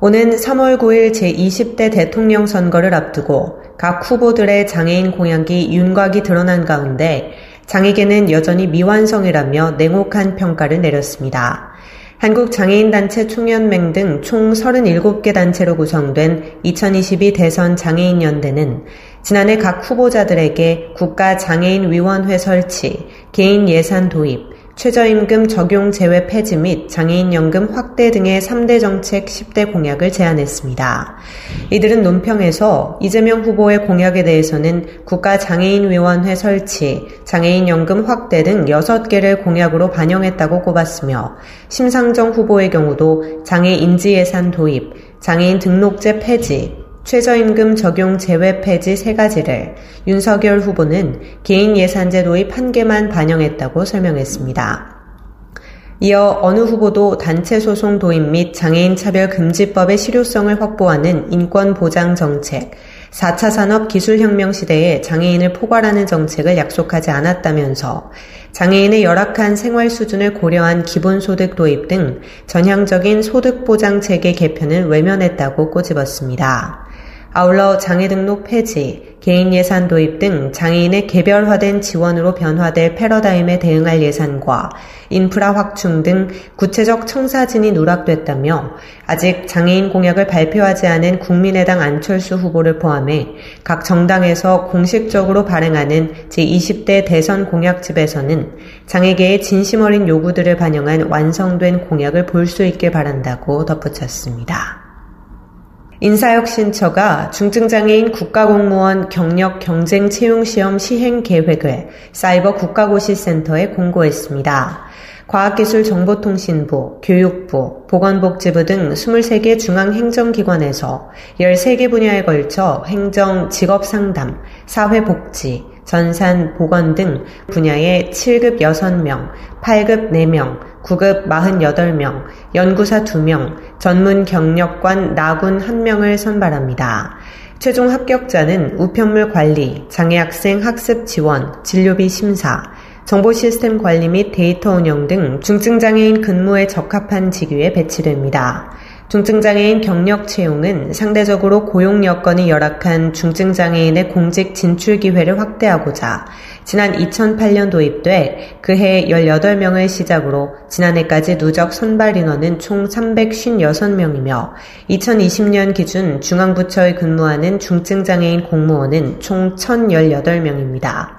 오는 3월 9일 제20대 대통령 선거를 앞두고 각 후보들의 장애인 공약이 윤곽이 드러난 가운데 장애계는 여전히 미완성이라며 냉혹한 평가를 내렸습니다. 한국장애인단체 총연맹 등 총 37개 단체로 구성된 2022 대선 장애인연대는 지난해 각 후보자들에게 국가장애인위원회 설치, 개인 예산 도입, 최저임금 적용 제외 폐지 및 장애인연금 확대 등의 3대 정책 10대 공약을 제안했습니다. 이들은 논평에서 이재명 후보의 공약에 대해서는 국가장애인위원회 설치, 장애인연금 확대 등 6개를 공약으로 반영했다고 꼽았으며 심상정 후보의 경우도 장애인지예산 도입, 장애인 등록제 폐지, 최저임금 적용 제외 폐지 세 가지를 윤석열 후보는 개인 예산제 도입 한 개만 반영했다고 설명했습니다. 이어 어느 후보도 단체 소송 도입 및 장애인 차별 금지법의 실효성을 확보하는 인권 보장 정책, 4차 산업 기술혁명 시대에 장애인을 포괄하는 정책을 약속하지 않았다면서 장애인의 열악한 생활 수준을 고려한 기본소득 도입 등 전향적인 소득보장 체계 개편을 외면했다고 꼬집었습니다. 아울러 장애 등록 폐지, 개인 예산 도입 등 장애인의 개별화된 지원으로 변화될 패러다임에 대응할 예산과 인프라 확충 등 구체적 청사진이 누락됐다며 아직 장애인 공약을 발표하지 않은 국민의당 안철수 후보를 포함해 각 정당에서 공식적으로 발행하는 제20대 대선 공약집에서는 장애계의 진심 어린 요구들을 반영한 완성된 공약을 볼 수 있길 바란다고 덧붙였습니다. 인사혁신처가 중증장애인 국가공무원 경력 경쟁 채용시험 시행 계획을 사이버 국가고시센터에 공고했습니다. 과학기술정보통신부, 교육부, 보건복지부 등 23개 중앙행정기관에서 13개 분야에 걸쳐 행정, 직업상담, 사회복지, 전산, 보건 등 분야의 7급 6명, 8급 4명, 9급 48명, 연구사 2명, 전문 경력관 나군 1명을 선발합니다. 최종 합격자는 우편물 관리, 장애학생 학습 지원, 진료비 심사, 정보 시스템 관리 및 데이터 운영 등 중증장애인 근무에 적합한 직위에 배치됩니다. 중증장애인 경력 채용은 상대적으로 고용 여건이 열악한 중증장애인의 공직 진출 기회를 확대하고자 지난 2008년 도입돼 그해 18명을 시작으로 지난해까지 누적 선발 인원은 총 356명이며 2020년 기준 중앙부처에 근무하는 중증장애인 공무원은 총 1018명입니다.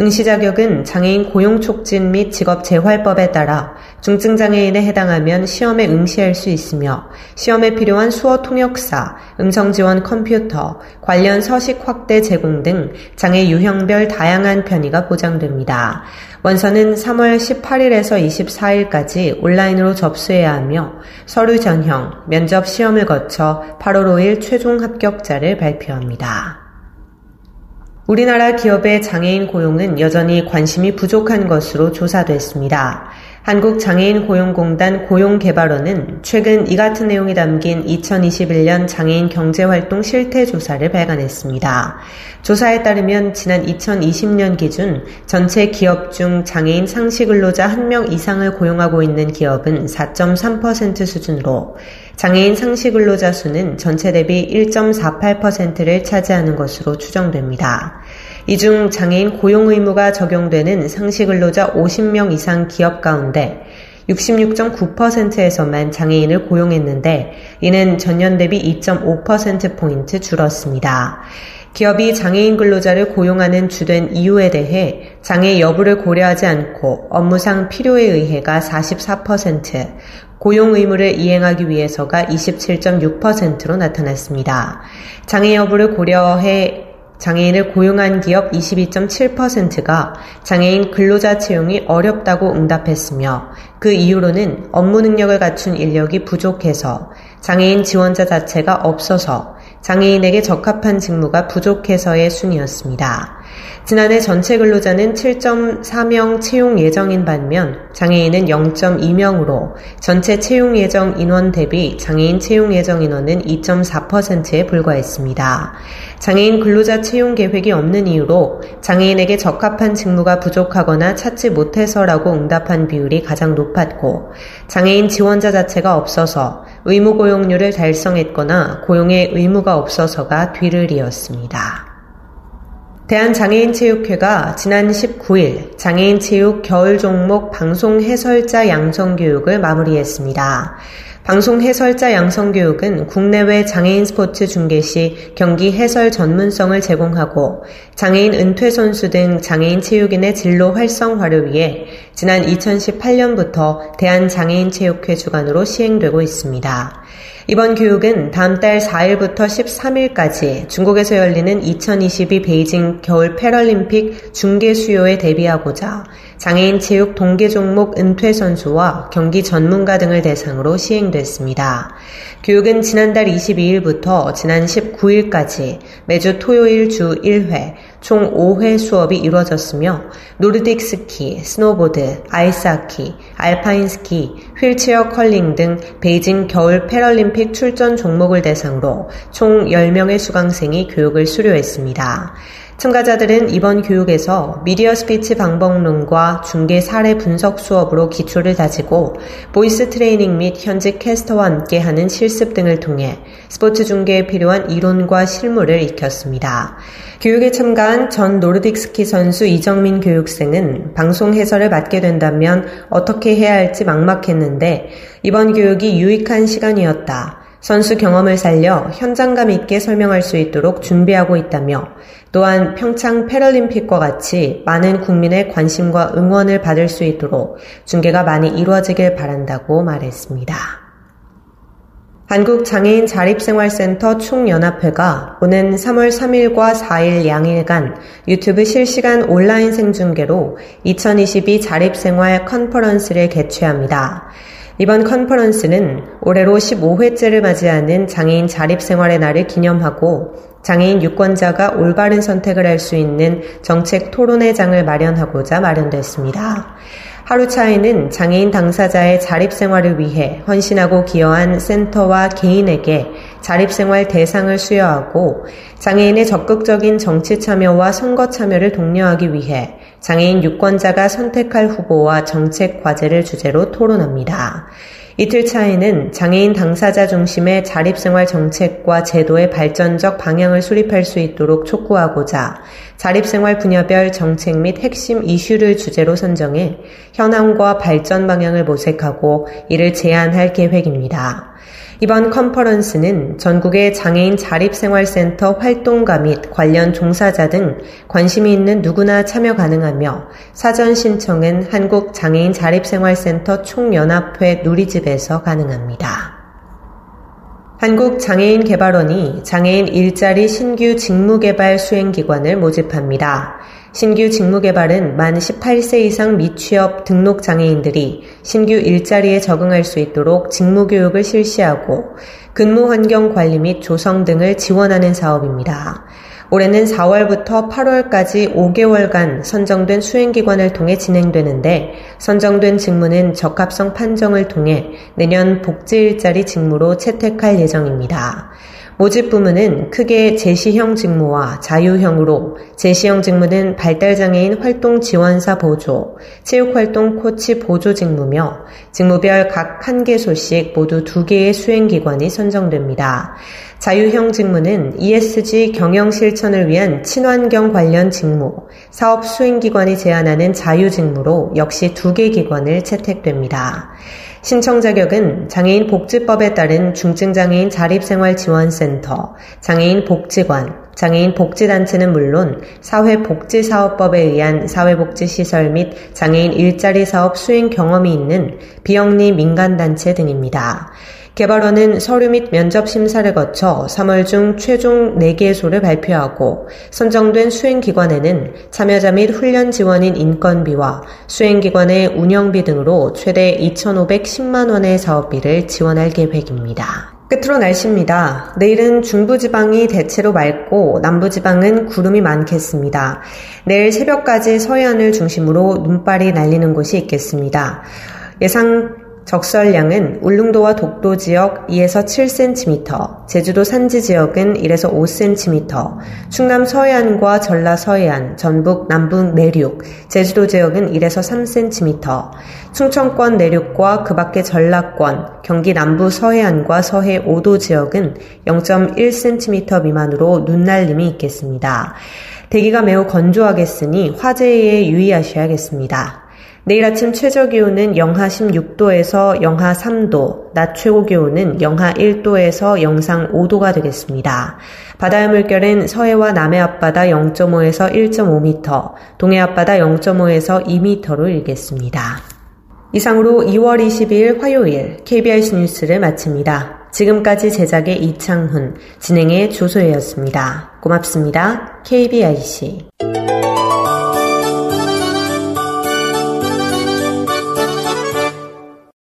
응시 자격은 장애인 고용 촉진 및 직업 재활법에 따라 중증 장애인에 해당하면 시험에 응시할 수 있으며 시험에 필요한 수어 통역사, 음성 지원 컴퓨터, 관련 서식 확대 제공 등 장애 유형별 다양한 편의가 보장됩니다. 원서는 3월 18일에서 24일까지 온라인으로 접수해야 하며 서류 전형, 면접 시험을 거쳐 8월 5일 최종 합격자를 발표합니다. 우리나라 기업의 장애인 고용은 여전히 관심이 부족한 것으로 조사됐습니다. 한국장애인고용공단 고용개발원은 최근 이 같은 내용이 담긴 2021년 장애인 경제활동 실태 조사를 발간했습니다. 조사에 따르면 지난 2020년 기준 전체 기업 중 장애인 상시 근로자 1명 이상을 고용하고 있는 기업은 4.3% 수준으로 장애인 상시 근로자 수는 전체 대비 1.48%를 차지하는 것으로 추정됩니다. 이 중 장애인 고용 의무가 적용되는 상시 근로자 50명 이상 기업 가운데 66.9%에서만 장애인을 고용했는데 이는 전년 대비 2.5%포인트 줄었습니다. 기업이 장애인 근로자를 고용하는 주된 이유에 대해 장애 여부를 고려하지 않고 업무상 필요에 의해가 44%, 고용 의무를 이행하기 위해서가 27.6%로 나타났습니다. 장애 여부를 고려해 장애인을 고용한 기업 22.7%가 장애인 근로자 채용이 어렵다고 응답했으며 그 이유로는 업무 능력을 갖춘 인력이 부족해서 장애인 지원자 자체가 없어서 장애인에게 적합한 직무가 부족해서의 순이었습니다. 지난해 전체 근로자는 7.4명 채용 예정인 반면 장애인은 0.2명으로 전체 채용 예정 인원 대비 장애인 채용 예정 인원은 2.4%에 불과했습니다. 장애인 근로자 채용 계획이 없는 이유로 장애인에게 적합한 직무가 부족하거나 찾지 못해서라고 응답한 비율이 가장 높았고 장애인 지원자 자체가 없어서 의무 고용률을 달성했거나 고용에 의무가 없어서가 뒤를 이었습니다. 대한장애인체육회가 지난 19일 장애인 체육 겨울 종목 방송 해설자 양성 교육을 마무리했습니다. 방송 해설자 양성 교육은 국내외 장애인 스포츠 중계 시 경기 해설 전문성을 제공하고 장애인 은퇴 선수 등 장애인 체육인의 진로 활성화를 위해 지난 2018년부터 대한장애인체육회 주관으로 시행되고 있습니다. 이번 교육은 다음 달 4일부터 13일까지 중국에서 열리는 2022 베이징 겨울 패럴림픽 중계 수요에 대비하고자 장애인 체육 동계 종목 은퇴 선수와 경기 전문가 등을 대상으로 시행됐습니다. 교육은 지난달 22일부터 지난 19일까지 매주 토요일 주 1회, 총 5회 수업이 이루어졌으며 노르딕 스키, 스노보드, 아이스하키, 알파인 스키, 휠체어 컬링 등 베이징 겨울 패럴림픽 출전 종목을 대상으로 총 10명의 수강생이 교육을 수료했습니다. 참가자들은 이번 교육에서 미디어 스피치 방법론과 중계 사례 분석 수업으로 기초를 다지고 voice 트레이닝 및 현직 캐스터와 함께하는 실습 등을 통해 스포츠 중계에 필요한 이론과 실무를 익혔습니다. 교육에 참가한 전 노르딕 스키 선수 이정민 교육생은 방송 해설을 맡게 된다면 어떻게 해야 할지 막막했는데 이번 교육이 유익한 시간이었다. 선수 경험을 살려 현장감 있게 설명할 수 있도록 준비하고 있다며 또한 평창 패럴림픽과 같이 많은 국민의 관심과 응원을 받을 수 있도록 중계가 많이 이루어지길 바란다고 말했습니다. 한국장애인 자립생활센터 총연합회가 오는 3월 3일과 4일 양일간 유튜브 실시간 온라인 생중계로 2022 자립생활 컨퍼런스를 개최합니다. 이번 컨퍼런스는 올해로 15회째를 맞이하는 장애인 자립생활의 날을 기념하고 장애인 유권자가 올바른 선택을 할 수 있는 정책 토론회 장을 마련하고자 마련됐습니다. 하루 차에는 장애인 당사자의 자립생활을 위해 헌신하고 기여한 센터와 개인에게 자립생활 대상을 수여하고 장애인의 적극적인 정치 참여와 선거 참여를 독려하기 위해 장애인 유권자가 선택할 후보와 정책 과제를 주제로 토론합니다. 이틀 차에는 장애인 당사자 중심의 자립생활 정책과 제도의 발전적 방향을 수립할 수 있도록 촉구하고자 자립생활 분야별 정책 및 핵심 이슈를 주제로 선정해 현황과 발전 방향을 모색하고 이를 제안할 계획입니다. 이번 컨퍼런스는 전국의 장애인 자립생활센터 활동가 및 관련 종사자 등 관심이 있는 누구나 참여 가능하며 사전 신청은 한국장애인 자립생활센터 총연합회 누리집에서 가능합니다. 한국장애인개발원이 장애인 일자리 신규 직무개발 수행기관을 모집합니다. 신규 직무개발은 만 18세 이상 미취업 등록 장애인들이 신규 일자리에 적응할 수 있도록 직무교육을 실시하고 근무 환경 관리 및 조성 등을 지원하는 사업입니다. 올해는 4월부터 8월까지 5개월간 선정된 수행기관을 통해 진행되는데 선정된 직무는 적합성 판정을 통해 내년 복지 일자리 직무로 채택할 예정입니다. 모집 부문은 크게 제시형 직무와 자유형으로 제시형 직무는 발달장애인 활동 지원사 보조, 체육활동 코치 보조 직무며 직무별 각 한 개소씩 모두 두 개의 수행기관이 선정됩니다. 자유형 직무는 ESG 경영 실천을 위한 친환경 관련 직무, 사업 수행기관이 제안하는 자유 직무로 역시 두 개 기관을 채택됩니다. 신청 자격은 장애인 복지법에 따른 중증장애인 자립생활지원센터, 장애인 복지관, 장애인 복지단체는 물론 사회복지사업법에 의한 사회복지시설 및 장애인 일자리 사업 수행 경험이 있는 비영리 민간단체 등입니다. 개발원은 서류 및 면접 심사를 거쳐 3월 중 최종 4개소를 발표하고 선정된 수행기관에는 참여자 및 훈련 지원인 인건비와 수행기관의 운영비 등으로 최대 2,510만 원의 사업비를 지원할 계획입니다. 끝으로 날씨입니다. 내일은 중부지방이 대체로 맑고 남부지방은 구름이 많겠습니다. 내일 새벽까지 서해안을 중심으로 눈발이 날리는 곳이 있겠습니다. 예상 적설량은 울릉도와 독도 지역 2에서 7cm, 제주도 산지 지역은 1에서 5cm, 충남 서해안과 전라 서해안, 전북 남북 내륙, 제주도 지역은 1에서 3cm, 충청권 내륙과 그 밖의 전라권, 경기 남부 서해안과 서해 5도 지역은 0.1cm 미만으로 눈날림이 있겠습니다. 대기가 매우 건조하겠으니 화재에 유의하셔야겠습니다. 내일 아침 최저 기온은 영하 16도에서 영하 3도, 낮 최고 기온은 영하 1도에서 영상 5도가 되겠습니다. 바다의 물결은 서해와 남해 앞바다 0.5에서 1.5m, 동해 앞바다 0.5에서 2m로 일겠습니다. 이상으로 2월 22일 화요일 KBIC 뉴스를 마칩니다. 지금까지 제작의 이창훈, 진행의 조소혜였습니다. 고맙습니다. KBIC.